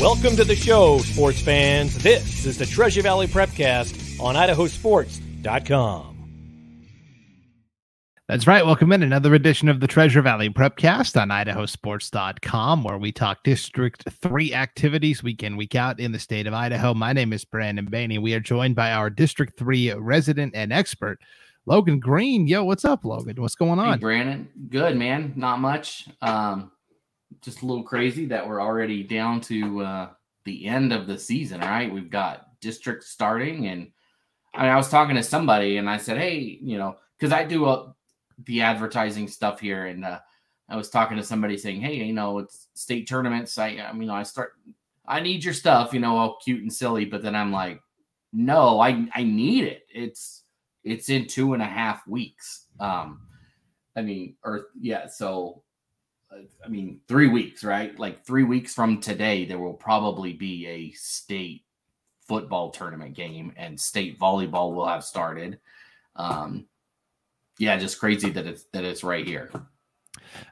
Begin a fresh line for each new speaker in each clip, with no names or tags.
Welcome to the show, sports fans. This is the Treasure Valley Prepcast on idahosports.com.
That's right. Welcome in another edition of the Treasure Valley Prepcast on idahosports.com, where we talk District 3 activities week in, week out in the state of Idaho. My name is Brandon Baney. We are joined by our District 3 resident and expert, Logan Green. Yo, what's up, Logan? What's going on?
Hey, Brandon. Good, man. Not much. Um, just a little crazy that we're already down to uh, the end of the season, right? We've got district starting. And I, mean, I was talking to somebody and I said, hey, you know, because I do a the advertising stuff here, and uh, I was talking to somebody saying, "Hey, you know, it's state tournaments. I, I mean, I start, I need your stuff, you know, all cute and silly." But then I'm like, "No, I, I need it. It's, it's in two and a half weeks. Um, I mean, or yeah, so." I mean, three weeks, right? Like three weeks from today, there will probably be a state football tournament game, and state volleyball will have started. Um, yeah, just crazy that it's that it's right here.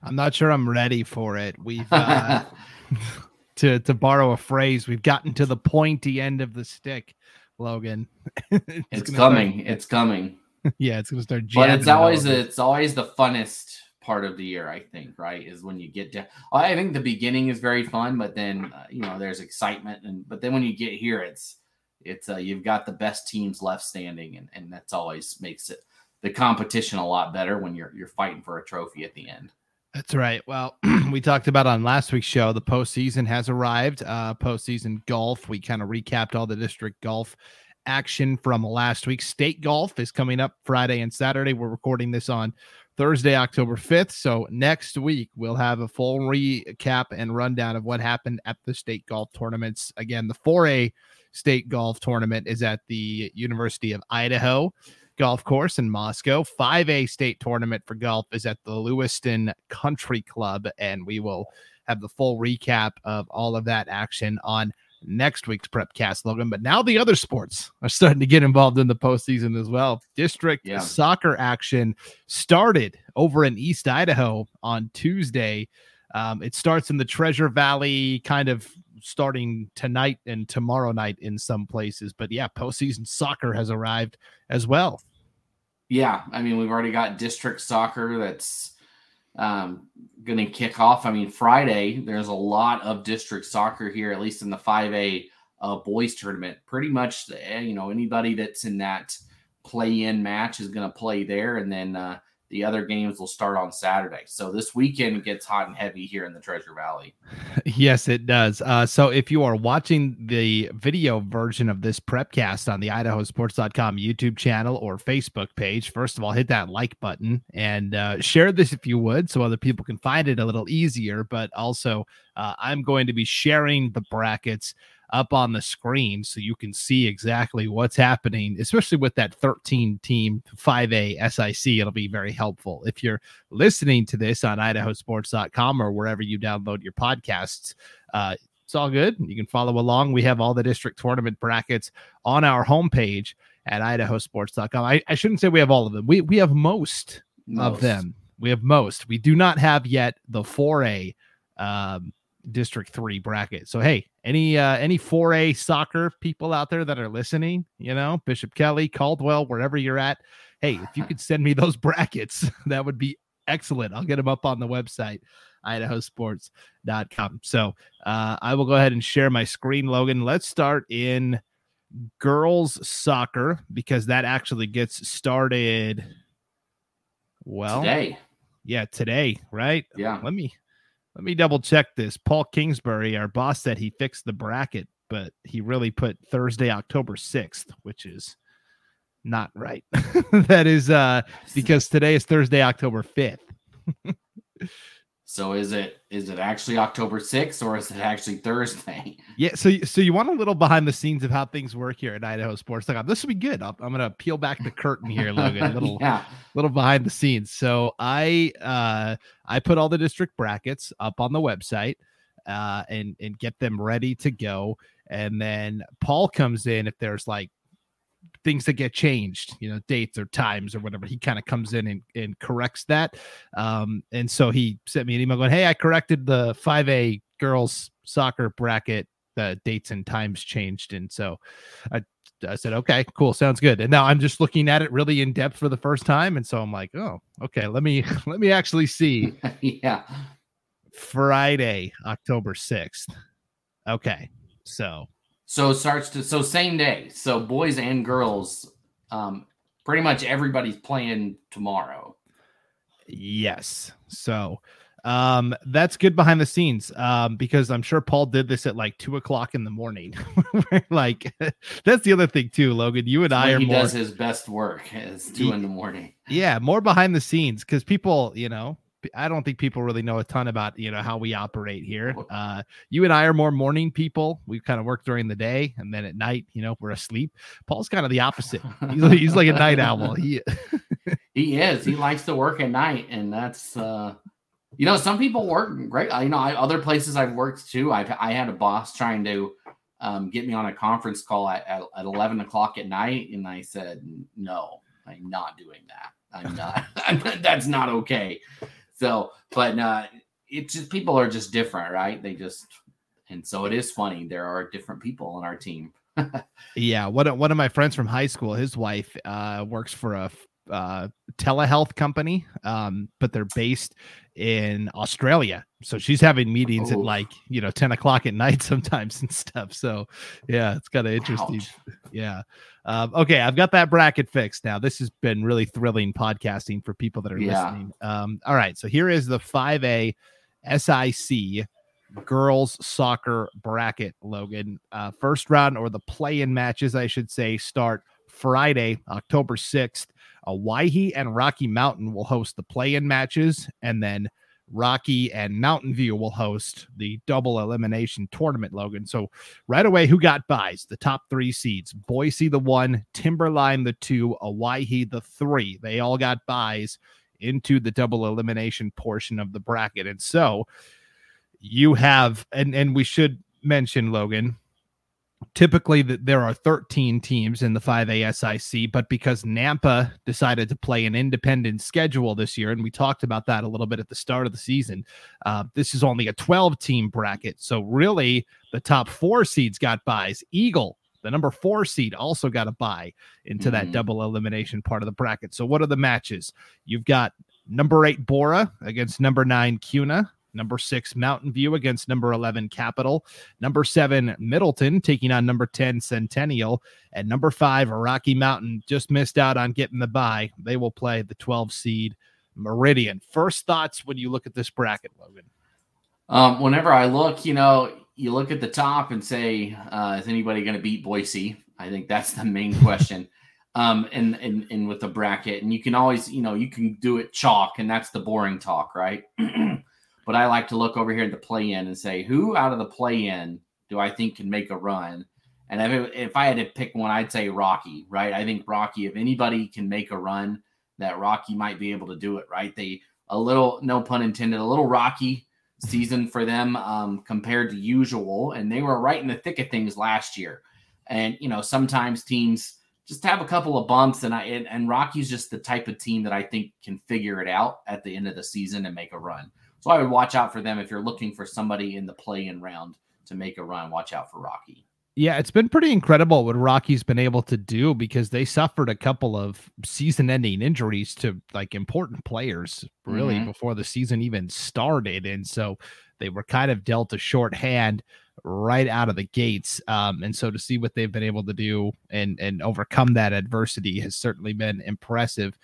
I'm not sure I'm ready for it. We've uh, to to borrow a phrase, we've gotten to the pointy end of the stick, Logan.
it's, it's coming. Start, it's coming.
Yeah, it's gonna start.
But it's always it's always the funnest part of the year. I think right is when you get to. I think the beginning is very fun, but then uh, you know there's excitement, and but then when you get here, it's it's uh, you've got the best teams left standing, and and that's always makes it the competition a lot better when you're you're fighting for a trophy at the end.
That's right. Well, we talked about on last week's show. The postseason has arrived. Uh, postseason golf. We kind of recapped all the district golf action from last week. State golf is coming up Friday and Saturday. We're recording this on Thursday, October 5th. So next week, we'll have a full recap and rundown of what happened at the state golf tournaments. Again, the 4A state golf tournament is at the University of Idaho golf course in Moscow. 5A state tournament for golf is at the Lewiston Country Club, and we will have the full recap of all of that action on next week's Prepcast, Logan. But now the other sports are starting to get involved in the postseason as well. District yeah. soccer action started over in East Idaho on Tuesday. Um, it starts in the Treasure Valley kind of starting tonight and tomorrow night in some places. But yeah, postseason soccer has arrived as well.
Yeah, I mean, we've already got district soccer that's um, going to kick off. I mean, Friday, there's a lot of district soccer here, at least in the 5A uh, boys tournament. Pretty much, eh, you know, anybody that's in that play in match is going to play there. And then uh, the other games will start on Saturday. So this weekend gets hot and heavy here in the Treasure Valley.
Yes, it does. Uh, so if you are watching the video version of this prepcast on the idahosports.com YouTube channel or Facebook page, first of all, hit that like button and uh, share this if you would so other people can find it a little easier. But also, uh, I'm going to be sharing the brackets up on the screen so you can see exactly what's happening, especially with that 13 team 5A SIC. It'll be very helpful. If you're listening to this on idahosports.com or wherever you download your podcasts, uh, it's all good. You can follow along. We have all the district tournament brackets on our homepage at idahosports.com. I, I shouldn't say we have all of them. We, we have most, most. of them. We have most. We do not have yet the 4A um, District Three bracket. So hey, any uh, any 4A soccer people out there that are listening, you know, Bishop Kelly, Caldwell, wherever you're at, hey, if you could send me those brackets, that would be excellent. I'll get them up on the website, idahosports.com. So uh, I will go ahead and share my screen, Logan. Let's start in girls soccer because that actually gets started. Well,
today.
Yeah, today, right?
Yeah.
Let me let me double check this. Paul Kingsbury, our boss, said he fixed the bracket, but he really put Thursday, October 6th, which is not right. that is uh because today is Thursday, October 5th.
So is it is it actually October 6th or is it actually Thursday?
Yeah, so so you want a little behind the scenes of how things work here at Idaho Sports. Like this will be good. i am gonna peel back the curtain here, Logan. A little yeah. little behind the scenes. So I uh I put all the district brackets up on the website uh and and get them ready to go. And then Paul comes in if there's like things that get changed, you know, dates or times or whatever. He kind of comes in and, and corrects that. Um, and so he sent me an email going, Hey, I corrected the 5A girls soccer bracket the dates and times changed, and so I I said, okay, cool, sounds good. And now I'm just looking at it really in depth for the first time, and so I'm like, oh, okay, let me let me actually see.
yeah.
Friday, October sixth. Okay, so
so it starts to so same day. So boys and girls, um, pretty much everybody's playing tomorrow.
Yes. So um, that's good behind the scenes. Um, because I'm sure Paul did this at like two o'clock in the morning. like that's the other thing too, Logan. You and I are
he
more,
does his best work is two in the morning.
Yeah, more behind the scenes because people, you know, I don't think people really know a ton about you know how we operate here. Uh, you and I are more morning people. We kind of work during the day, and then at night, you know, we're asleep. Paul's kind of the opposite. He's, he's like a night owl. He
he is. He likes to work at night, and that's uh, you know, some people work great. You know, I, other places I've worked too. I I had a boss trying to um, get me on a conference call at, at, at eleven o'clock at night, and I said no, I'm not doing that. I'm not. that's not okay. So, but uh, it's just people are just different, right? They just, and so it is funny. There are different people on our team.
yeah, one one of my friends from high school, his wife uh, works for a uh, telehealth company, um, but they're based in Australia. So she's having meetings at like you know ten o'clock at night sometimes and stuff. So yeah, it's kind of interesting. Ouch. Yeah. Um, okay, I've got that bracket fixed now. This has been really thrilling podcasting for people that are yeah. listening. Um, all right, so here is the five A SIC girls soccer bracket. Logan, uh, first round or the play-in matches, I should say, start Friday, October 6th. Uh, Owyhee and Rocky Mountain will host the play in matches, and then Rocky and Mountain View will host the double elimination tournament, Logan. So, right away, who got buys? The top three seeds Boise, the one, Timberline, the two, Owyhee, the three. They all got buys into the double elimination portion of the bracket. And so, you have, and, and we should mention, Logan, typically there are 13 teams in the 5A SIC, but because Nampa decided to play an independent schedule this year, and we talked about that a little bit at the start of the season, uh, this is only a 12 team bracket. So really, the top four seeds got buys. Eagle, the number four seed, also got a buy into mm-hmm. that double elimination part of the bracket. So what are the matches? You've got number eight Borah against number nine Kuna. Number six, Mountain View against number 11, Capital. Number seven, Middleton taking on number 10, Centennial. And number five, Rocky Mountain just missed out on getting the bye. They will play the 12 seed Meridian. First thoughts when you look at this bracket, Logan?
Um, whenever I look, you know, you look at the top and say, uh, is anybody going to beat Boise? I think that's the main question. um, and, and, and with the bracket, and you can always, you know, you can do it chalk, and that's the boring talk, right? But I like to look over here at the play in and say, who out of the play in do I think can make a run? And if, if I had to pick one, I'd say Rocky, right? I think Rocky, if anybody can make a run, that Rocky might be able to do it, right? They, a little, no pun intended, a little rocky season for them um, compared to usual. And they were right in the thick of things last year. And, you know, sometimes teams just have a couple of bumps. And I, and, and Rocky's just the type of team that I think can figure it out at the end of the season and make a run. So I would watch out for them if you're looking for somebody in the play-in round to make a run. Watch out for Rocky.
Yeah, it's been pretty incredible what Rocky's been able to do because they suffered a couple of season-ending injuries to like important players really mm-hmm. before the season even started, and so they were kind of dealt a short hand right out of the gates. Um, and so to see what they've been able to do and and overcome that adversity has certainly been impressive.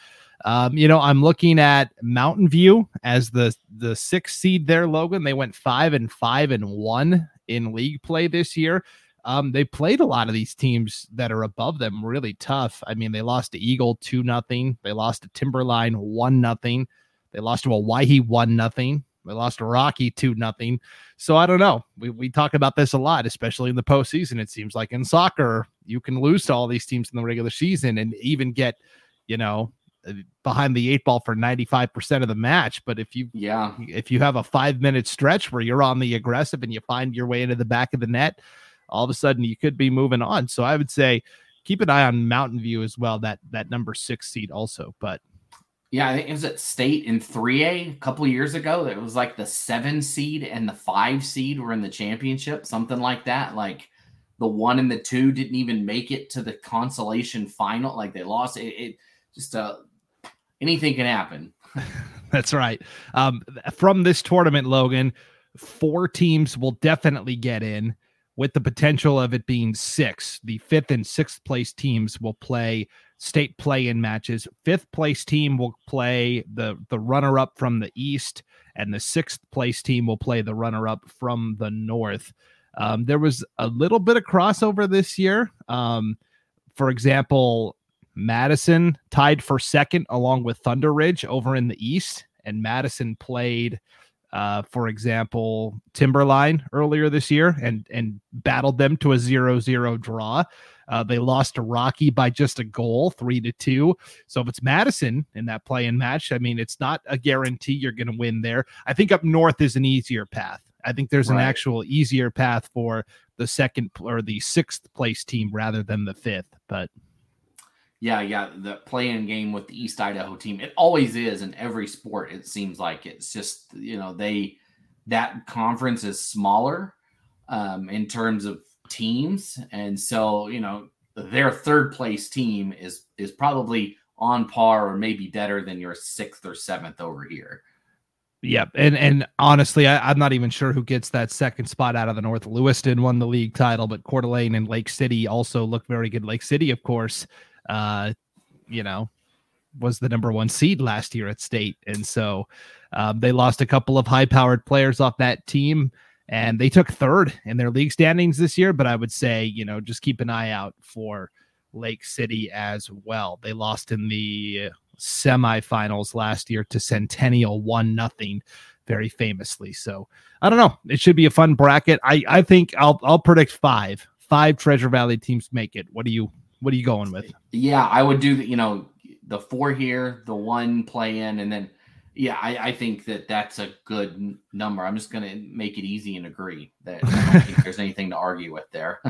Um, you know, I'm looking at Mountain View as the the sixth seed there, Logan. They went five and five and one in league play this year. Um, they played a lot of these teams that are above them really tough. I mean, they lost to Eagle two nothing. They lost to Timberline one nothing. They lost to Owyhee one nothing. They lost to Rocky two nothing. So I don't know. We we talk about this a lot, especially in the postseason. It seems like in soccer, you can lose to all these teams in the regular season and even get, you know, behind the eight ball for 95% of the match but if you
yeah
if you have a five minute stretch where you're on the aggressive and you find your way into the back of the net all of a sudden you could be moving on so i would say keep an eye on mountain view as well that that number six seed also but
Yeah, I think it was at State in 3A a couple years ago. It was like the seven seed and the five seed were in the championship, something like that. Like the one and the two didn't even make it to the consolation final. Like they lost it. it just uh, anything can happen.
That's right. Um, from this tournament, Logan, four teams will definitely get in with the potential of it being six. The fifth and sixth place teams will play state play in matches. Fifth place team will play the the runner up from the east, and the sixth place team will play the runner up from the north. Um, there was a little bit of crossover this year. Um, for example, Madison tied for second along with Thunder Ridge over in the East, and Madison played, uh, for example, Timberline earlier this year and and battled them to a 0-0 draw. Uh, they lost to Rocky by just a goal, three to two. So if it's Madison in that play-in match, I mean, it's not a guarantee you're going to win there. I think up north is an easier path. I think there's right. an actual easier path for the second or the sixth place team rather than the fifth. But
yeah, yeah, the play-in game with the East Idaho team. It always is in every sport. It seems like it's just you know they that conference is smaller um, in terms of teams, and so you know their third place team is is probably on par or maybe better than your sixth or seventh over here.
Yep, and and honestly, I, am not even sure who gets that second spot out of the North. Lewiston won the league title, but Coeur d'Alene and Lake City also look very good. Lake City, of course, uh, you know, was the number one seed last year at state. And so um, they lost a couple of high powered players off that team and they took third in their league standings this year. But I would say, you know, just keep an eye out for Lake City as well. They lost in the semifinals last year to Centennial one nothing very famously. So I don't know. It should be a fun bracket. I, I think I'll I'll predict five. Five Treasure Valley teams make it. What do you what are you going with?
Yeah, I would do the, you know, the four here, the one play in, and then, yeah, I, I think that that's a good number. I'm just going to make it easy and agree that I don't think there's anything to argue with there.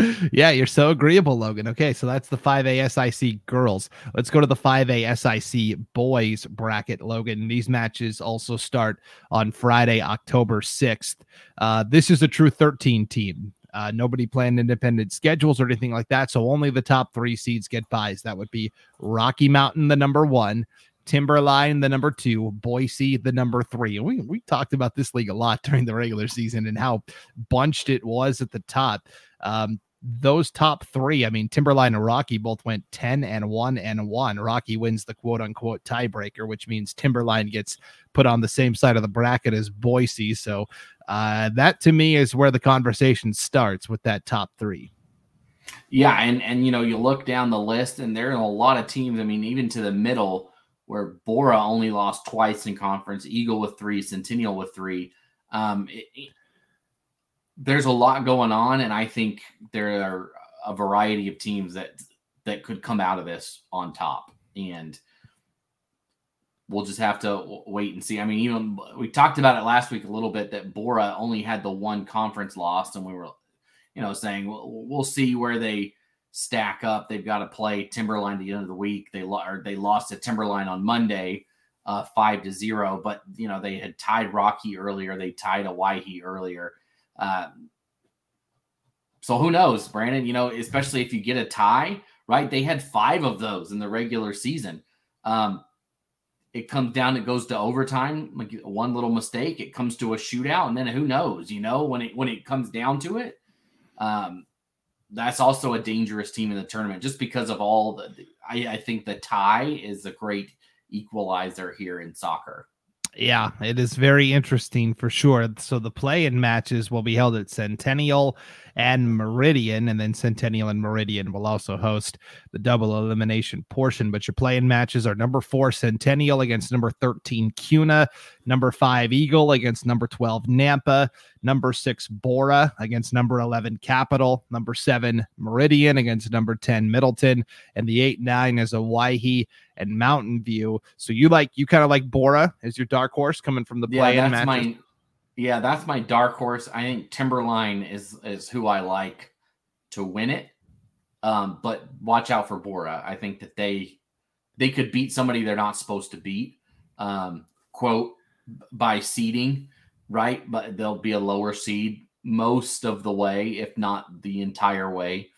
yeah, you're so agreeable, Logan. Okay, so that's the 5A SIC girls. Let's go to the 5A SIC boys bracket, Logan. These matches also start on Friday, October 6th. Uh, this is a true 13 team. Uh, nobody planned independent schedules or anything like that. So only the top three seeds get buys. That would be Rocky Mountain, the number one, Timberline, the number two, Boise, the number three. And we, we talked about this league a lot during the regular season and how bunched it was at the top. Um, those top three, I mean, Timberline and Rocky both went 10 and 1 and 1. Rocky wins the quote unquote tiebreaker, which means Timberline gets put on the same side of the bracket as Boise. So uh, that to me is where the conversation starts with that top three.
Yeah, and and you know you look down the list, and there are a lot of teams. I mean, even to the middle, where Borah only lost twice in conference, Eagle with three, Centennial with three. Um, it, it, there's a lot going on, and I think there are a variety of teams that that could come out of this on top. And we'll just have to wait and see. I mean, even we talked about it last week a little bit that Borah only had the one conference loss, and we were, you know, saying we'll, we'll see where they stack up. They've got to play Timberline at the end of the week. They or they lost to Timberline on Monday, uh, five to zero. But you know they had tied Rocky earlier. They tied Owyhee earlier. Uh, so who knows, Brandon? You know, especially if you get a tie, right? They had five of those in the regular season. Um, it comes down, it goes to overtime, like one little mistake, it comes to a shootout, and then who knows, you know, when it when it comes down to it, um, that's also a dangerous team in the tournament just because of all the I, I think the tie is a great equalizer here in soccer.
Yeah, it is very interesting for sure. So the play-in matches will be held at Centennial and Meridian, and then Centennial and Meridian will also host the double elimination portion. But your play-in matches are number four Centennial against number 13 Kuna, number five Eagle against number 12 Nampa, number six Borah against number 11 Capital, number seven Meridian against number 10 Middleton, and the eight nine is Owyhee and Mountain View. So you like you kind of like Borah as your dark horse coming from the play
yeah, matches. Yeah, that's my dark horse. I think Timberline is is who I like to win it. Um, but watch out for Borah. I think that they they could beat somebody they're not supposed to beat. Um, quote by seeding, right? But they'll be a lower seed most of the way, if not the entire way,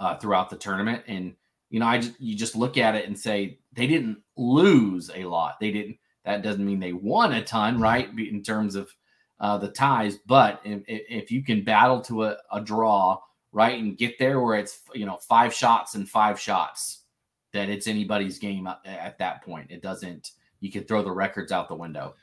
uh, throughout the tournament. And you know, I just you just look at it and say they didn't lose a lot. They didn't. That doesn't mean they won a ton, right? In terms of uh, the ties, but if, if you can battle to a, a draw, right, and get there where it's you know five shots and five shots, that it's anybody's game at that point. It doesn't. You can throw the records out the window.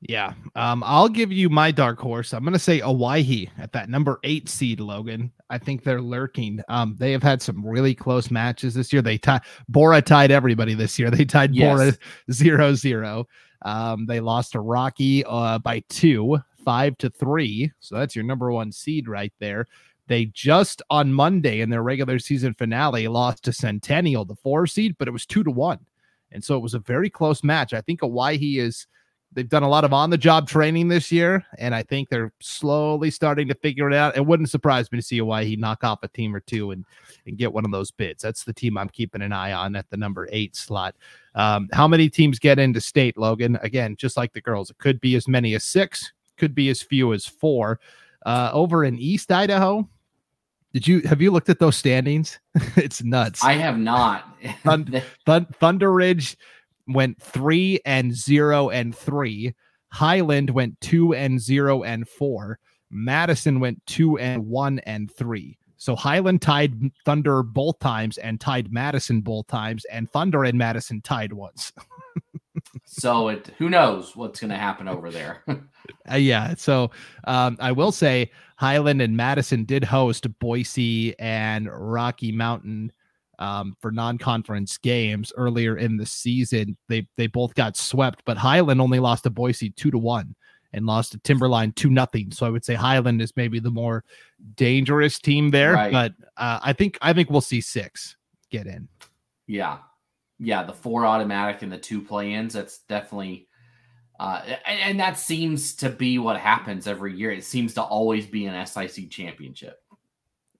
Yeah. Um, I'll give you my dark horse. I'm going to say Owyhee at that number eight seed, Logan. I think they're lurking. Um, they have had some really close matches this year. They tied Borah tied everybody this year. They tied yes. Borah zero zero. Um, they lost to Rocky uh, by two, five to three. So that's your number one seed right there. They just on Monday in their regular season finale lost to Centennial, the four seed, but it was two to one. And so it was a very close match. I think Owyhee is they've done a lot of on the job training this year, and I think they're slowly starting to figure it out. It wouldn't surprise me to see Owyhee knock off a team or two and and get one of those bids. That's the team I'm keeping an eye on at the number eight slot. Um, how many teams get into state, Logan? Again, just like the girls, it could be as many as six, could be as few as four. Uh, over in East Idaho, did you have you looked at those standings? it's nuts.
I have not.
Thund- Thund- Thunder Ridge went three and zero and three. Highland went two and zero and four. Madison went two and one and three. So Highland tied Thunder both times and tied Madison both times, and Thunder and Madison tied once.
so it who knows what's going to happen over there.
uh, yeah. So um, I will say Highland and Madison did host Boise and Rocky Mountain um, for non-conference games earlier in the season. They they both got swept, but Highland only lost to Boise two to one and lost to Timberline two nothing. So I would say Highland is maybe the more dangerous team there, right. but uh, I think I think we'll see six get in.
Yeah, yeah, the four automatic and the two play-ins. That's definitely. Uh, and, and that seems to be what happens every year. It seems to always be an SIC championship.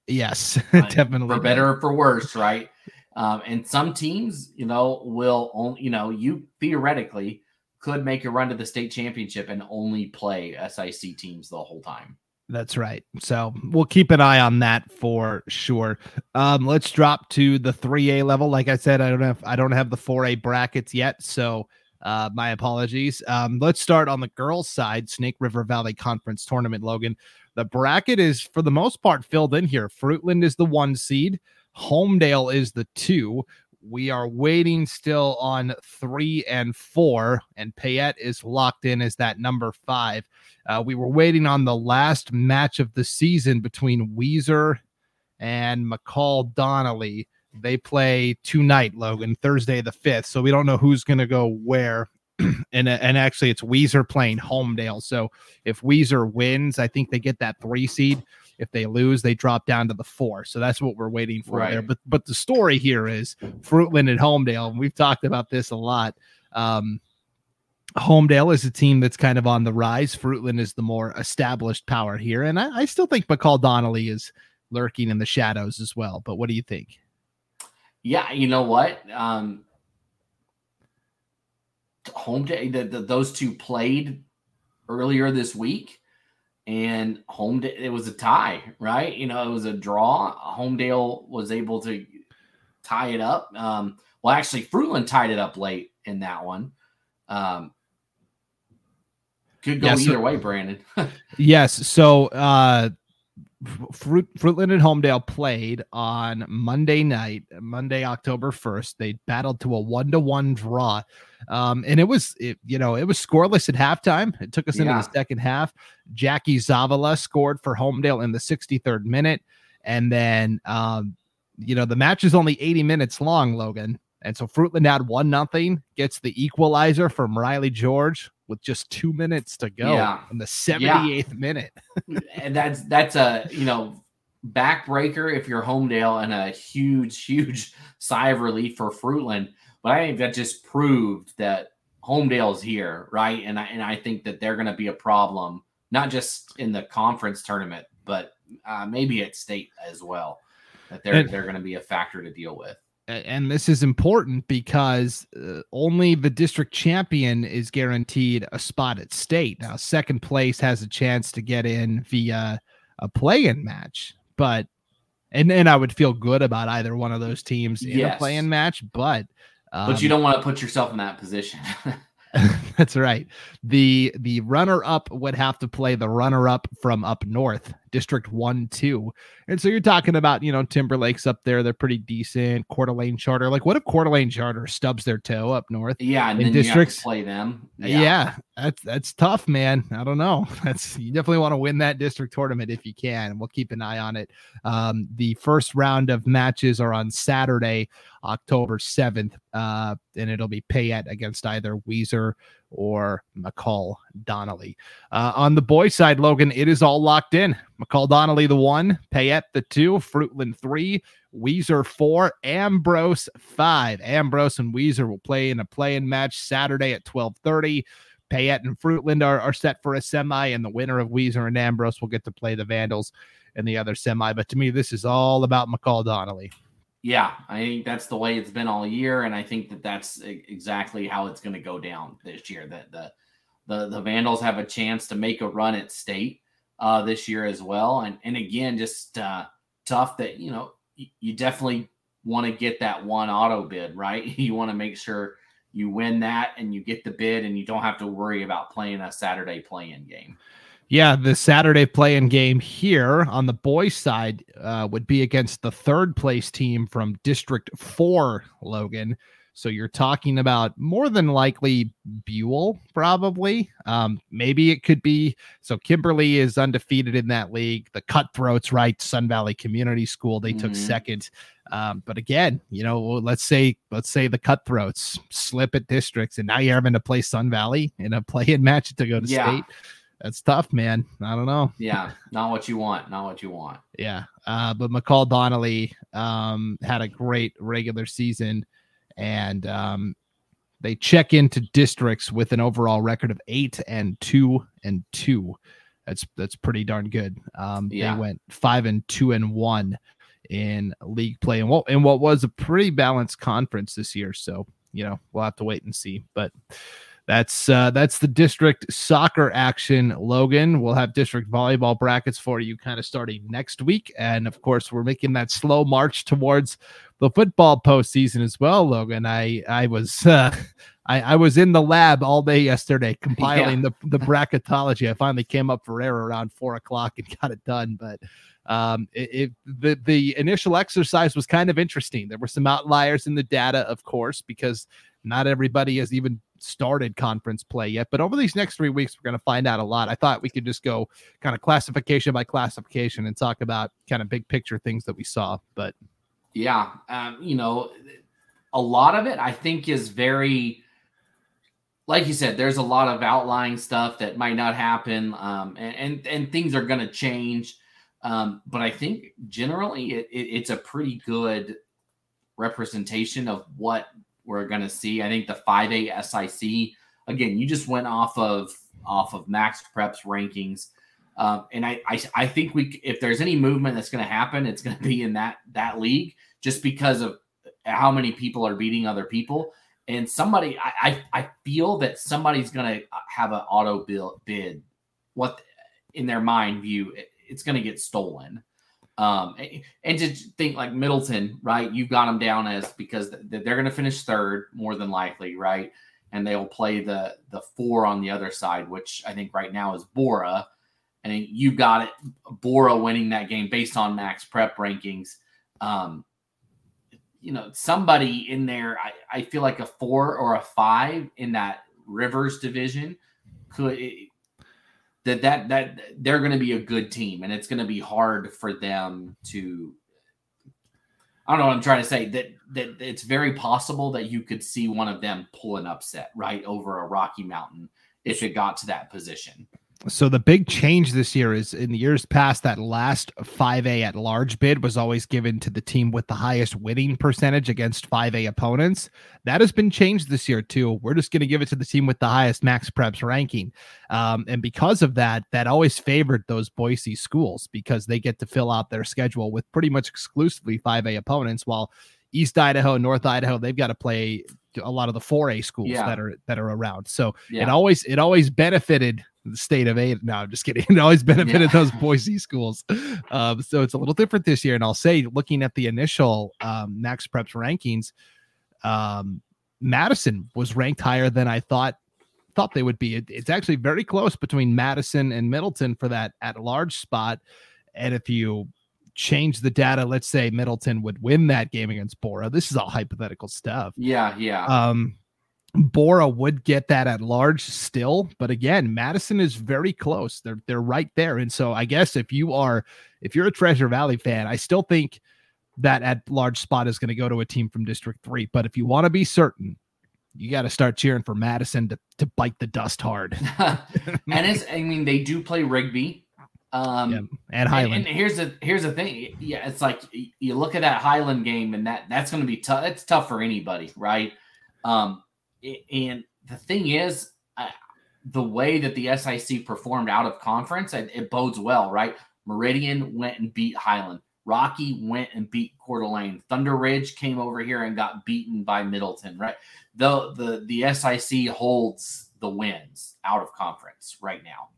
Yes, definitely.
For better or for worse, right? Um, and some teams, you know, will only, you know, you theoretically could make a run to the state championship and only play SIC teams the whole time.
That's right. So we'll keep an eye on that for sure. Um, let's drop to the 3A level. Like I said, I don't have I don't have the 4A brackets yet, so uh, my apologies. Um, let's start on the girls' side, Snake River Valley Conference Tournament, Logan. The bracket is for the most part filled in here. Fruitland is the one seed, Homedale is the two. We are waiting still on three and four, and Payette is locked in as that number five. Uh, we were waiting on the last match of the season between Weiser and McCall Donnelly. They play tonight, Logan, Thursday the 5th. So we don't know who's going to go where and and actually it's Weiser playing Homedale. So if Weiser wins, I think they get that three seed. If they lose, they drop down to the four. So that's what we're waiting for right. there. But but the story here is Fruitland and Homedale. And we've talked about this a lot. Um, Homedale is a team that's kind of on the rise. Fruitland is the more established power here. And I, I still think McCall Donnelly is lurking in the shadows as well. But what do you think?
Yeah, you know what? Um, Homedale the, the, those two played earlier this week and Homedale, it was a tie right? You know it was a draw. Homedale was able to tie it up. Um well actually fruitland tied it up late in that one. Um could go yeah, either way brandon.
Yes so uh Fruit, Fruitland and Homedale played on Monday night, Monday, October 1st. They battled to a one to one draw. Um, and it was, it, you know, it was scoreless at halftime. It took us yeah. into the second half. Jackie Zavala scored for Homedale in the 63rd minute. And then, um, you know, the match is only 80 minutes long, Logan. And so Fruitland had one nothing, gets the equalizer from Riley George with just two minutes to go yeah. in the 78th yeah. minute.
and that's that's a you know backbreaker if you're Homedale and a huge, huge sigh of relief for Fruitland. But I think that just proved that Homedale's here, right? And I and I think that they're gonna be a problem, not just in the conference tournament, but uh, maybe at state as well. That they're and, they're gonna be a factor to deal with
and this is important because uh, only the district champion is guaranteed a spot at state. Now, second place has a chance to get in via a play-in match, but and and I would feel good about either one of those teams in yes. a play-in match, but
um, but you um, don't want to put yourself in that position.
That's right. The the runner up would have to play the runner up from up north, District 1 2. And so you're talking about, you know, Timberlake's up there. They're pretty decent. Coeur d'Alene Charter. Like, what if Coeur d'Alene Charter stubs their toe up north?
Yeah. And in districts, play them.
Yeah. yeah. That's that's tough, man. I don't know. That's you definitely want to win that district tournament if you can. We'll keep an eye on it. Um, the first round of matches are on Saturday, October 7th. Uh, and it'll be Payette against either Weiser or McCall Donnelly. Uh, on the boy side, Logan, it is all locked in. McCall Donnelly, the one, Payette, the two, Fruitland, three, Weiser, four, Ambrose, five. Ambrose and Weiser will play in a play-in match Saturday at 1230. Payette and Fruitland are, are set for a semi, and the winner of Weiser and Ambrose will get to play the Vandals in the other semi. But to me, this is all about McCall Donnelly.
Yeah, I think that's the way it's been all year, and I think that that's exactly how it's going to go down this year. That the the the Vandals have a chance to make a run at state uh, this year as well, and and again, just uh, tough that you know you, you definitely want to get that one auto bid right. You want to make sure you win that and you get the bid, and you don't have to worry about playing a Saturday play-in game.
Yeah, the Saturday play-in game here on the boys' side uh, would be against the third place team from District Four, Logan. So you're talking about more than likely Buhl, probably. Um, maybe it could be. So Kimberly is undefeated in that league. The Cutthroats, right? Sun Valley Community School, they mm-hmm. took second. Um, but again, you know, let's say let's say the Cutthroats slip at districts, and now you're having to play Sun Valley in a play-in match to go to yeah. state that's tough, man. I don't know.
Yeah, not what you want. Not what you want.
yeah. Uh, but McCall Donnelly um, had a great regular season, and um, they check into districts with an overall record of eight and two and two. That's that's pretty darn good. Um, yeah. They went five and two and one in league play, and what and what was a pretty balanced conference this year. So you know we'll have to wait and see, but that's uh, that's the district soccer action, Logan. We'll have district volleyball brackets for you kind of starting next week, and of course, we're making that slow march towards the football postseason as well, Logan. I I was uh, I, I was in the lab all day yesterday compiling yeah. the the bracketology. I finally came up for air around four o'clock and got it done, but um, it, it, the the initial exercise was kind of interesting. There were some outliers in the data, of course, because not everybody has even started conference play yet. But over these next three weeks, we're going to find out a lot. I thought we could just go kind of classification by classification and talk about kind of big picture things that we saw. But
yeah, um, you know, a lot of it I think is very, like you said, there's a lot of outlying stuff that might not happen, um, and, and, and things are going to change. Um, but I think generally it, it, it's a pretty good representation of what we're going to see. I think the 5A SIC again, you just went off of off of Max Preps rankings. Um, and I, I, I think we if there's any movement that's going to happen, it's going to be in that that league just because of how many people are beating other people. And somebody, I, I, I feel that somebody's going to have an auto bill bid. What in their mind view, it, it's going to get stolen. Um, and to think like Middleton, right? You've got them down as because they're going to finish third more than likely, right? And they'll play the the four on the other side, which I think right now is Borah. And you got it, Borah winning that game based on max prep rankings. Um, you know, somebody in there, I, I feel like a four or a five in that Rivers division could that that that they're going to be a good team and it's going to be hard for them to I don't know what I'm trying to say that that it's very possible that you could see one of them pull an upset right over a Rocky Mountain if it got to that position.
So the big change this year is in the years past that last 5A at large bid was always given to the team with the highest winning percentage against 5A opponents. That has been changed this year too. We're just going to give it to the team with the highest max preps ranking. Um, and because of that, that always favored those Boise schools because they get to fill out their schedule with pretty much exclusively 5A opponents while East Idaho, North Idaho, they've got to play a lot of the 4A schools
Yeah.
that are that are around. So
Yeah.
it always it always benefited the state of eight. No, I'm just kidding. It always benefited
Yeah.
those Boise schools. Um, so it's a little different this year. And I'll say, looking at the initial um, Max Preps rankings, um, Madison was ranked higher than I thought thought they would be. It, it's actually very close between Madison and Middleton for that at large spot. And if you change the data, let's say Middleton would win that game against Borah. This is all hypothetical stuff.
Yeah, yeah.
Um, Borah would get that at large still, but again, Madison is very close. They're they're right there, and so I guess if you are if you're a Treasure Valley fan, I still think that at large spot is going to go to a team from District Three. But if you want to be certain, you got to start cheering for Madison to to bite the dust hard
and it's I mean they do play Rigby. Um
Yeah, and
and,
Highland.
and here's the here's the thing. Yeah, it's like you look at that Highland game and that that's going to be tough. It's tough for anybody, right? Um and the thing is uh, the way that the SIC performed out of conference, it, it bodes well, right? Meridian went and beat Highland. Rocky went and beat Coeur d'Alene. Thunder Ridge came over here and got beaten by Middleton, right? The the the SIC holds the wins out of conference right now.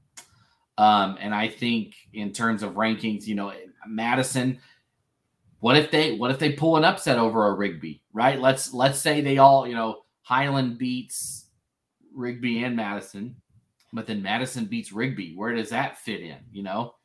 Um, and I think in terms of rankings, you know, Madison, what if they what if they pull an upset over a Rigby, right? Let's let's say they all, you know, Highland beats Rigby and Madison, but then Madison beats Rigby. Where does that fit in? You know?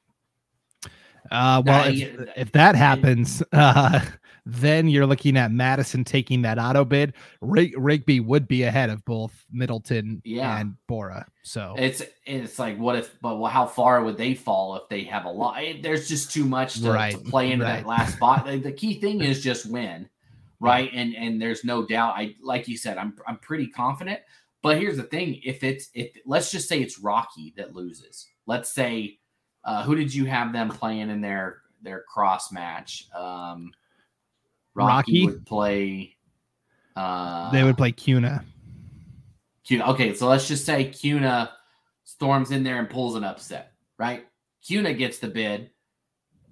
Uh, well, if,
yeah,
if that happens, uh, then you're looking at Madison taking that auto bid. Rig- Rigby would be ahead of both Middleton
Yeah.
and Borah. So
It's it's like what if but well, how far would they fall if they have a lot? There's just too much to, to play into
right.
that last spot. The, the key thing is just win, right? And and there's no doubt. I like you said, I'm I'm pretty confident. But here's the thing: if it's if let's just say it's Rocky that loses. Let's say uh, who did you have them playing in their their cross match? Um, Rocky,
Rocky?
would play. Uh,
they would play Kuna.
Kuna. Okay, so let's just say Kuna storms in there and pulls an upset, right? Kuna gets the bid.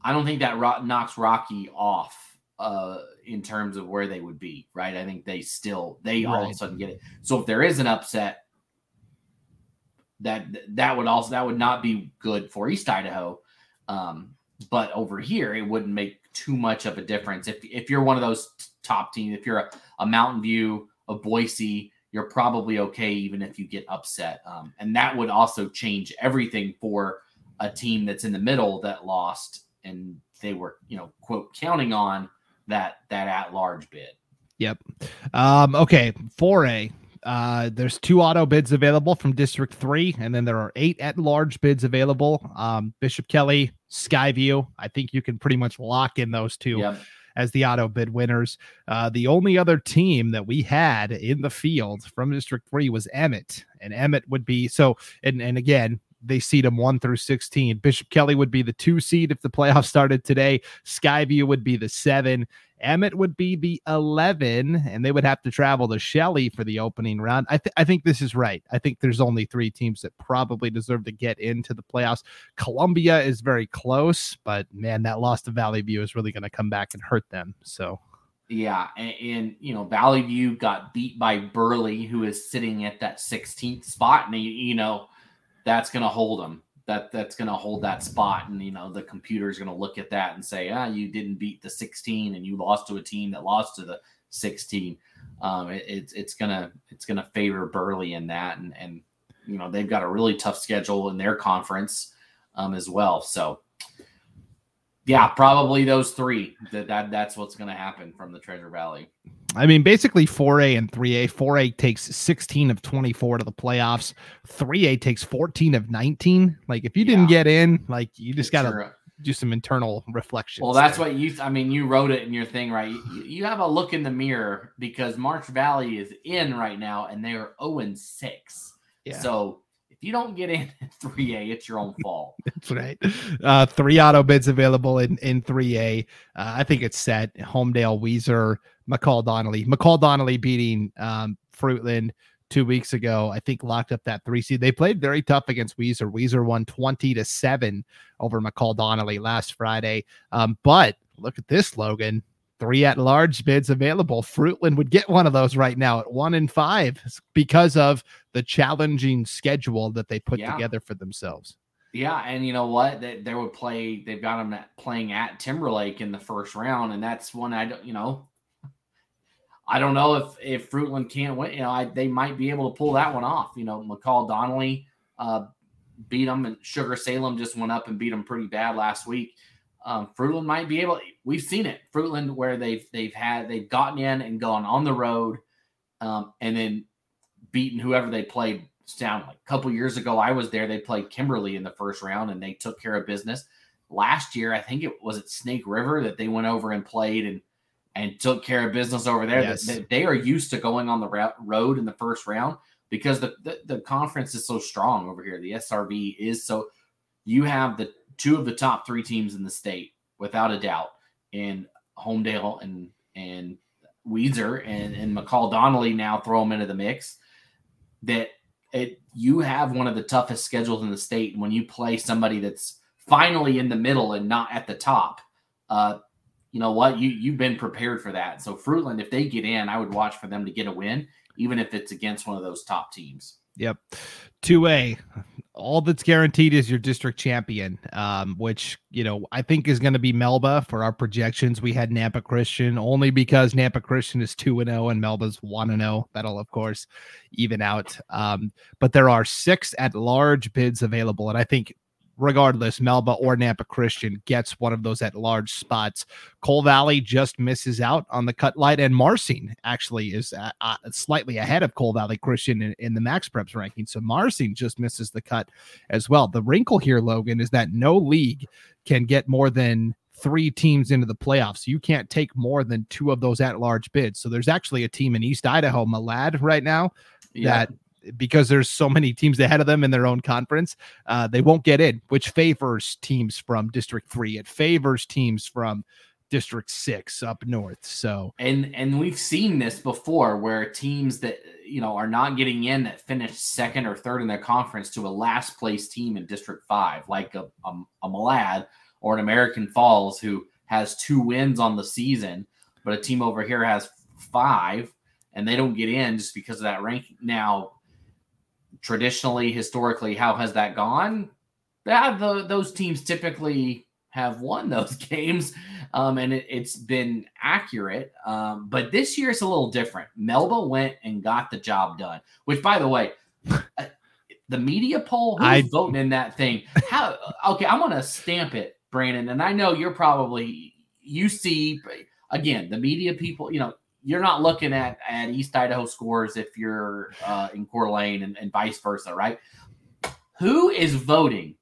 I don't think that ro- knocks Rocky off uh, in terms of where they would be, right? I think they still they all of a sudden get it. So if there is an upset, that that would also that would not be good for East Idaho. Um, but over here, it wouldn't make too much of a difference if if you're one of those t- top teams. If you're a, a Mountain View, a Boise, you're probably okay even if you get upset. Um, and that would also change everything for a team that's in the middle that lost and they were, you know, quote counting on that that at large bid.
Yep. Um, okay, 4A. Uh, there's two auto bids available from District 3, and then there are eight at large bids available. Um, Bishop Kelly, Skyview. I think you can pretty much lock in those two
Yep.
as the auto bid winners. Uh, the only other team that we had in the field from District 3 was Emmett, and Emmett would be so, and, and again, they seed them one through 16. Bishop Kelly would be the two seed if the playoffs started today. Skyview would be the seven. Emmett would be the 11, and they would have to travel to Shelley for the opening round. I, th- I think this is right. I think there's only three teams that probably deserve to get into the playoffs. Columbia is very close, but man, that loss to Vallivue is really going to come back and hurt them. So,
Yeah, and, and you know Valley View got beat by Burley, who is sitting at that 16th spot, and you, you know that's going to hold them. That that's going to hold that spot, and you know the computer is going to look at that and say, ah, you didn't beat the 16, and you lost to a team that lost to the 16. Um, it, it's it's gonna it's gonna favor Burley in that, and and you know they've got a really tough schedule in their conference um, as well. So yeah, probably those three. That, that that's what's going to happen from the Treasure Valley.
I mean, basically 4A and 3A. 4A takes 16 of 24 to the playoffs. 3A takes 14 of 19. Like, if you didn't get in, like, you just got to do some internal reflection.
Well, that's what you. I mean, you wrote it in your thing, right? You, you have a look in the mirror because Marsh Valley is in right now, and they are zero oh and six.
Yeah.
So if you don't get in at three A, it's your own fault.
That's right. Uh, three auto bids available in in three A. Uh, I think it's set. Homedale, Weiser, McCall Donnelly. McCall Donnelly beating um, Fruitland two weeks ago. I think locked up that three seed. They played very tough against Weiser. Weiser won twenty to seven over McCall Donnelly last Friday. Um, but look at this, Logan. Three at large bids available. Fruitland would get one of those right now at one in five because of the challenging schedule that they put
Yeah.
together for themselves.
Yeah, and you know what? They, they would play. They've got them at, playing at Timberlake in the first round, and that's one I don't. You know, I don't know if if Fruitland can't win. You know, I, they might be able to pull that one off. You know, McCall Donnelly uh, beat them, and Sugar Salem just went up and beat them pretty bad last week. Um, Fruitland might be able. We've seen it, Fruitland, where they've they've had they've gotten in and gone on the road, um, and then beaten whoever they played. Like a couple years ago, I was there. They played Kimberly in the first round, and they took care of business. Last year, I think it was at Snake River that they went over and played and and took care of business over there.
Yes.
They, they are used to going on the road in the first round because the, the the conference is so strong over here. The SRV is so. You have the two of the top three teams in the state without a doubt in Homedale and and Weiser and, and McCall Donnelly now throw them into the mix. That it you have one of the toughest schedules in the state. When you play somebody that's finally in the middle and not at the top, uh, you know what? You you've been prepared for that. So Fruitland, if they get in, I would watch for them to get a win, even if it's against one of those top teams.
Yep. 2A. All that's guaranteed is your district champion, um, which, you know, I think is going to be Melba for our projections. We had Nampa Christian only because Nampa Christian is 2 and 0 and Melba's 1 and 0. That'll, of course, even out. Um, but there are six at large bids available. And I think regardless, Melba or Nampa Christian gets one of those at large spots. Cole Valley just misses out on the cut light, and Marsing actually is uh, uh, slightly ahead of Cole Valley Christian in, in the Max Preps ranking. So Marsing just misses the cut as well. The wrinkle here, Logan, is that no league can get more than three teams into the playoffs. You can't take more than two of those at large bids. So there's actually a team in East Idaho, Malad, right now that because there's so many teams ahead of them in their own conference, uh, they won't get in, which favors teams from District Three. It favors teams from District Six up north. So
and and we've seen this before where teams that you know are not getting in that finish second or third in their conference to a last place team in district five like a, a, a malad or an american falls who has two wins on the season but a team over here has five and they don't get in just because of that ranking now traditionally historically how has that gone yeah the, those teams typically have won those games um, and it, has been accurate. Um, but this year it's a little different. Melba went and got the job done. Which, by the way, uh, the media poll, who's
I-
voting in that thing? How? Okay, I'm gonna stamp it, Brandon. And I know you're probably you see again the media people. You know, you're not looking at at East Idaho scores if you're uh, in Coeur d'Alene and, and vice versa, right? Who is voting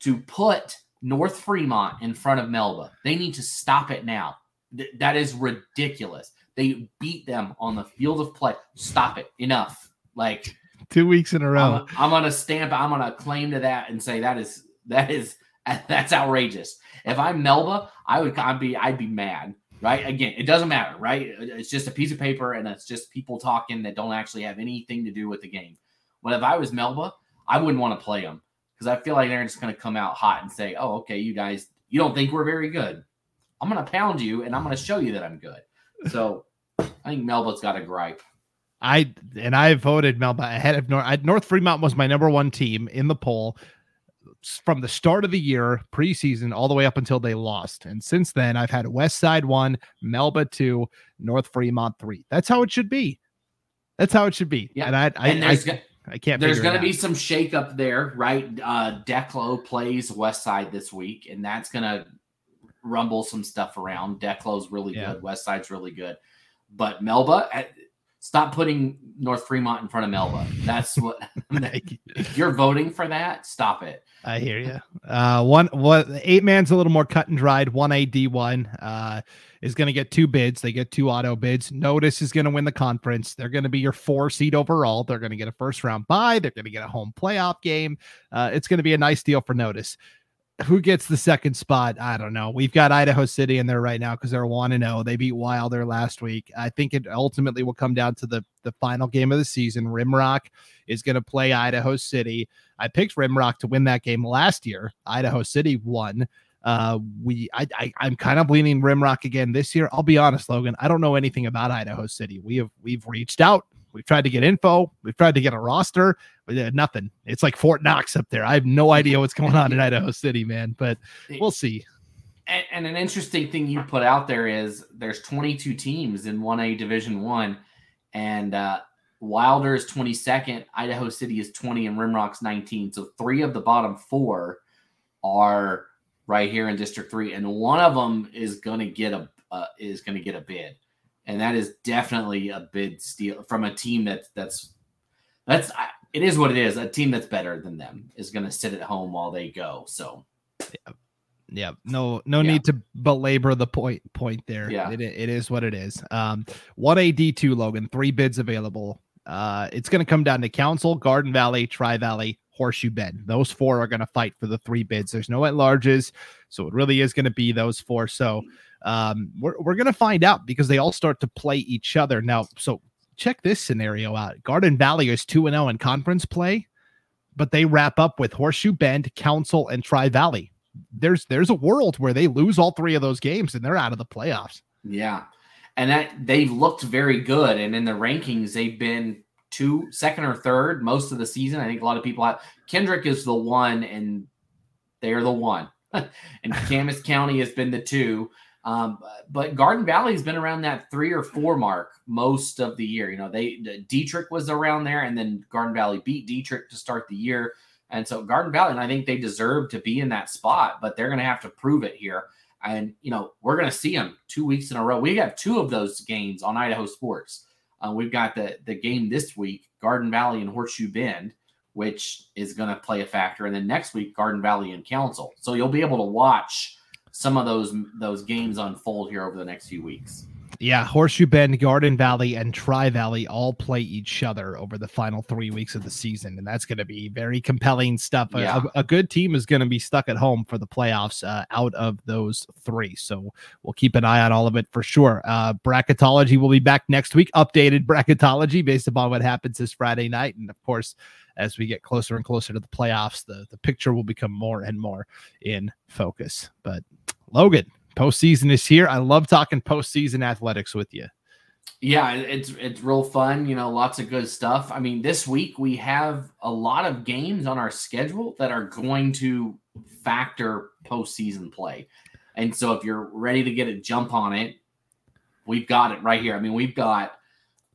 to put North Fremont in front of Melba. They need to stop it now. Th- that is ridiculous. They beat them on the field of play. Stop it. Enough. Like
two weeks in a row.
I'm, I'm gonna stamp. I'm gonna claim to that and say that is that is that's outrageous. If I'm Melba, I would I'd be I'd be mad. Right? Again, it doesn't matter. Right? It's just a piece of paper and it's just people talking that don't actually have anything to do with the game. But if I was Melba, I wouldn't want to play them because I feel like they're just going to come out hot and say, "Oh, okay, you guys, you don't think we're very good. I'm going to pound you, and I'm going to show you that I'm good." So I think Melba's got a gripe.
I and I voted Melba ahead of North. I, North Fremont was my number one team in the poll from the start of the year, preseason, all the way up until they lost. And since then, I've had West Side one, Melba two, North Fremont three. That's how it should be. That's how it should be.
Yeah,
And I, I,
and
I,
go-
I can't.
there's going to be some shakeup there, right? Uh, Declo plays West Side this week, and that's going to rumble some stuff around. Declo's really
Yeah.
good. West Side's really good, but Melba. eh, Stop putting North Fremont in front of Melba. That's what. if you're voting for that, stop it.
I hear you. Uh, one, what eight man's a little more cut and dried. One AD one uh, is going to get two bids. They get two auto bids. Notus is going to win the conference. They're going to be your four seed overall. They're going to get a first round bye. They're going to get a home playoff game. Uh, it's going to be a nice deal for Notus. Who gets the second spot? I don't know. We've got Idaho City in there right now because they're one and zero. They beat Wilder last week. I think it ultimately will come down to the the final game of the season. Rimrock is going to play Idaho City. I picked Rimrock to win that game last year. Idaho City won. Uh, we I, I I'm kind of leaning Rimrock again this year. I'll be honest, Logan. I don't know anything about Idaho City. We have we've reached out. We've tried to get info. We've tried to get a roster. nothing. It's like Fort Knox up there. I have no idea what's going on in Idaho City, man. But we'll see.
And, and an interesting thing you put out there is there's 22 teams in 1A Division One, and uh, Wilder is 22nd, Idaho City is 20, and Rimrock's 19. So three of the bottom four are right here in District Three, and one of them is going to get a uh, is going to get a bid, and that is definitely a bid steal from a team that's that's that's it is what it is. A team that's better than them is going to sit at home while they go. So.
Yeah. Yeah, no, no yeah. need to belabor the point point there. Yeah, it, it is what it is. Um, one AD two Logan, three bids available. Uh, it's going to come down to Council, Garden Valley, Tri Valley, Horseshoe Bend. Those four are going to fight for the three bids. There's no at larges, so it really is going to be those four. So um, we're we're to find out because they all start to play each other now. So check this scenario out. Garden Valley is two and zero oh in conference play, but they wrap up with Horseshoe Bend, Council, and Tri Valley there's there's a world where they lose all three of those games and they're out of the playoffs.
Yeah. And that they've looked very good. And in the rankings, they've been two, second or third most of the season. I think a lot of people have Kendrick is the one, and they're the one. and Camas County has been the two. Um, but Garden Valley has been around that three or four mark most of the year. You know, they Dietrich was around there, and then Garden Valley beat Dietrich to start the year. And so Garden Valley, and I think they deserve to be in that spot, but they're going to have to prove it here. And, you know, we're going to see them two weeks in a row. We have two of those games on Idaho Sports. Uh, we've got the, the game this week, Garden Valley and Horseshoe Bend, which is going to play a factor. And then next week, Garden Valley and Council. So you'll be able to watch some of those those games unfold here over the next few weeks.
Yeah, Horseshoe Bend, Garden Valley, and Tri Valley all play each other over the final three weeks of the season, and that's going to be very compelling stuff. Yeah. A, a, good team is going to be stuck at home for the playoffs uh, out of those three, so we'll keep an eye on all of it for sure. Uh, bracketology will be back next week, updated bracketology based upon what happens this Friday night, and of course, as we get closer and closer to the playoffs, the the picture will become more and more in focus. But Logan, postseason is here. I love talking postseason athletics with you.
Yeah, it's it's real fun. You know, lots of good stuff. I mean, this week we have a lot of games on our schedule that are going to factor postseason play. And so, if you're ready to get a jump on it, we've got it right here. I mean, we've got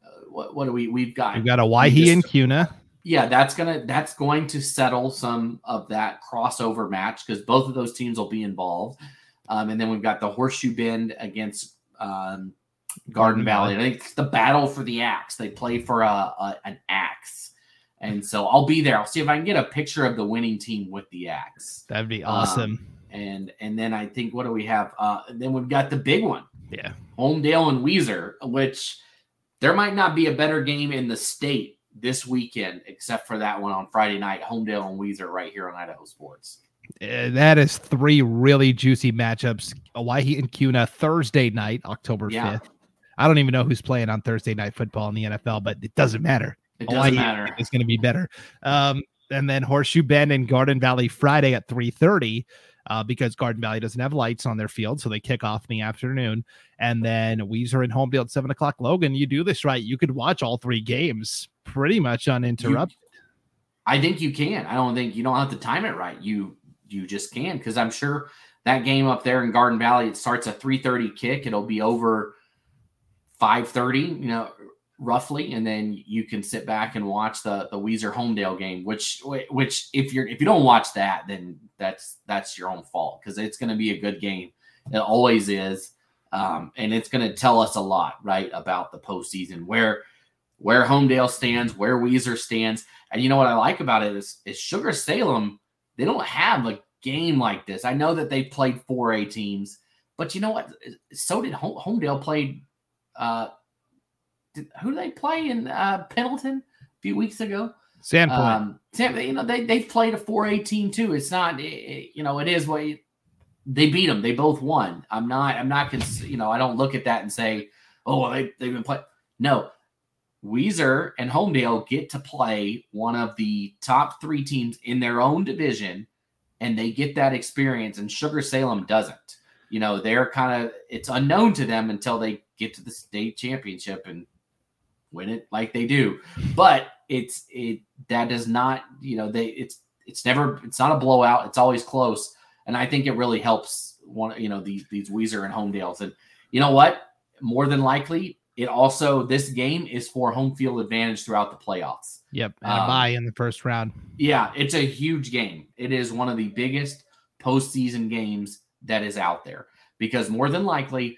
uh, what, what do we? We've got
we've got a Owyhee and Kuna.
Yeah, that's gonna that's going to settle some of that crossover match because both of those teams will be involved. Um, and then we've got the Horseshoe Bend against um, Garden Valley. I think it's the battle for the axe. They play for a, a, an axe. And so I'll be there. I'll see if I can get a picture of the winning team with the axe.
That'd be awesome. Um,
and and then I think what do we have? Uh, then we've got the big one.
Yeah.
Homedale and Weiser, which there might not be a better game in the state this weekend except for that one on Friday night. Homedale and Weiser right here on Idaho Sports.
Uh, that is three really juicy matchups. Owyhee and Kuna Thursday night, October yeah. 5th. I don't even know who's playing on Thursday night football in the NFL, but it doesn't matter.
It doesn't Owyhee matter.
It's going to be better. Um, and then Horseshoe Bend and Garden Valley Friday at 3:30 uh, because Garden Valley doesn't have lights on their field, so they kick off in the afternoon. And then Weiser and Homedale at seven o'clock. Logan, you do this right, you could watch all three games pretty much uninterrupted. You,
I think you can. I don't think you don't have to time it right. You you just can because I'm sure that game up there in Garden Valley it starts a 3:30 kick. It'll be over 5:30, you know, roughly, and then you can sit back and watch the the Weiser Homedale game. Which which if you're if you don't watch that, then that's that's your own fault because it's going to be a good game. It always is, um, and it's going to tell us a lot, right, about the postseason where where Homedale stands, where Weiser stands. And you know what I like about it is, is Sugar Salem they don't have a game like this. I know that they played 4A teams, but you know what? So did Homedale played. Uh, did, who did they play in uh, Pendleton a few weeks ago?
Sandpoint. Um,
Sam, you know they they've played a 4A team too. It's not it, you know it is what you, they beat them. They both won. I'm not I'm not cons- you know I don't look at that and say oh well, they they've been playing. No, Weiser and Homedale get to play one of the top three teams in their own division and they get that experience, and Sugar Salem doesn't. You know, they're kind of it's unknown to them until they get to the state championship and win it like they do. But it's it that does not, you know, they it's it's never it's not a blowout. It's always close, and I think it really helps one you know these these Weiser and Homedales. And you know what? More than likely, it also this game is for home field advantage throughout the playoffs.
Yep, and a um, bye in the first round.
Yeah, it's a huge game. It is one of the biggest postseason games that is out there because more than likely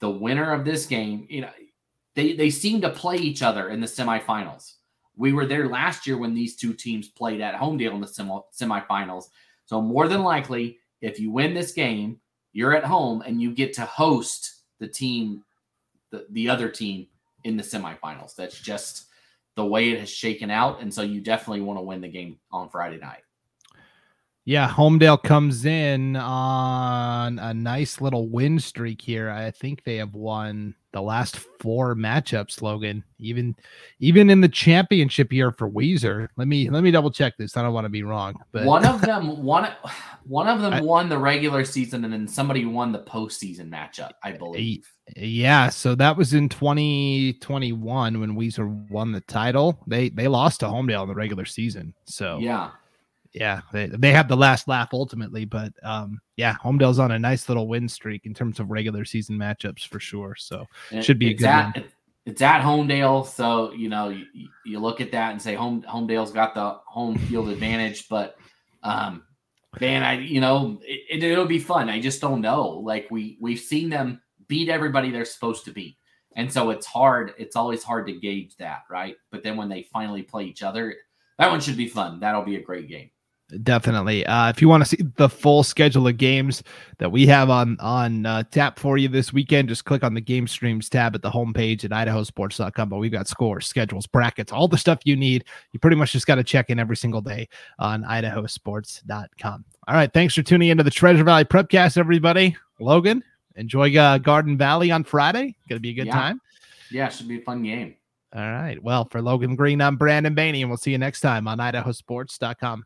the winner of this game, you know, they they seem to play each other in the semifinals. We were there last year when these two teams played at Homedale in the semi- semifinals. So more than likely, if you win this game, you're at home and you get to host the team, the, the other team in the semifinals. That's just the way it has shaken out. And so you definitely want to win the game on Friday night.
Yeah, Homedale comes in on a nice little win streak here. I think they have won the last four matchups, Logan. Even even in the championship year for Weiser. Let me let me double check this. I don't want to be wrong. But
one of them one one of them I, won the regular season and then somebody won the postseason matchup, I believe.
Yeah, so that was in 2021 when Weiser won the title. They they lost to Homedale in the regular season. So
yeah
yeah, they, they have the last laugh ultimately, but um, yeah, Homedale's on a nice little win streak in terms of regular season matchups for sure. So it should be a good
at, one. It's at Homedale, so you know you, you look at that and say home Homedale's got the home field advantage, but um, man, I you know it, it'll be fun. I just don't know. Like we we've seen them beat everybody they're supposed to beat, and so it's hard. It's always hard to gauge that, right? But then when they finally play each other, that one should be fun. That'll be a great game.
Definitely. Uh, if you want to see the full schedule of games that we have on on uh, tap for you this weekend, just click on the game streams tab at the homepage at idahosports.com. But we've got scores, schedules, brackets, all the stuff you need. You pretty much just got to check in every single day on idahosports.com. All right. Thanks for tuning into the Treasure Valley Prepcast, everybody. Logan, enjoy uh, Garden Valley on Friday. Gonna be a good
yeah.
time.
Yeah, should be a fun game.
All right. Well, for Logan Green, I'm Brandon Baney, and we'll see you next time on idahosports.com.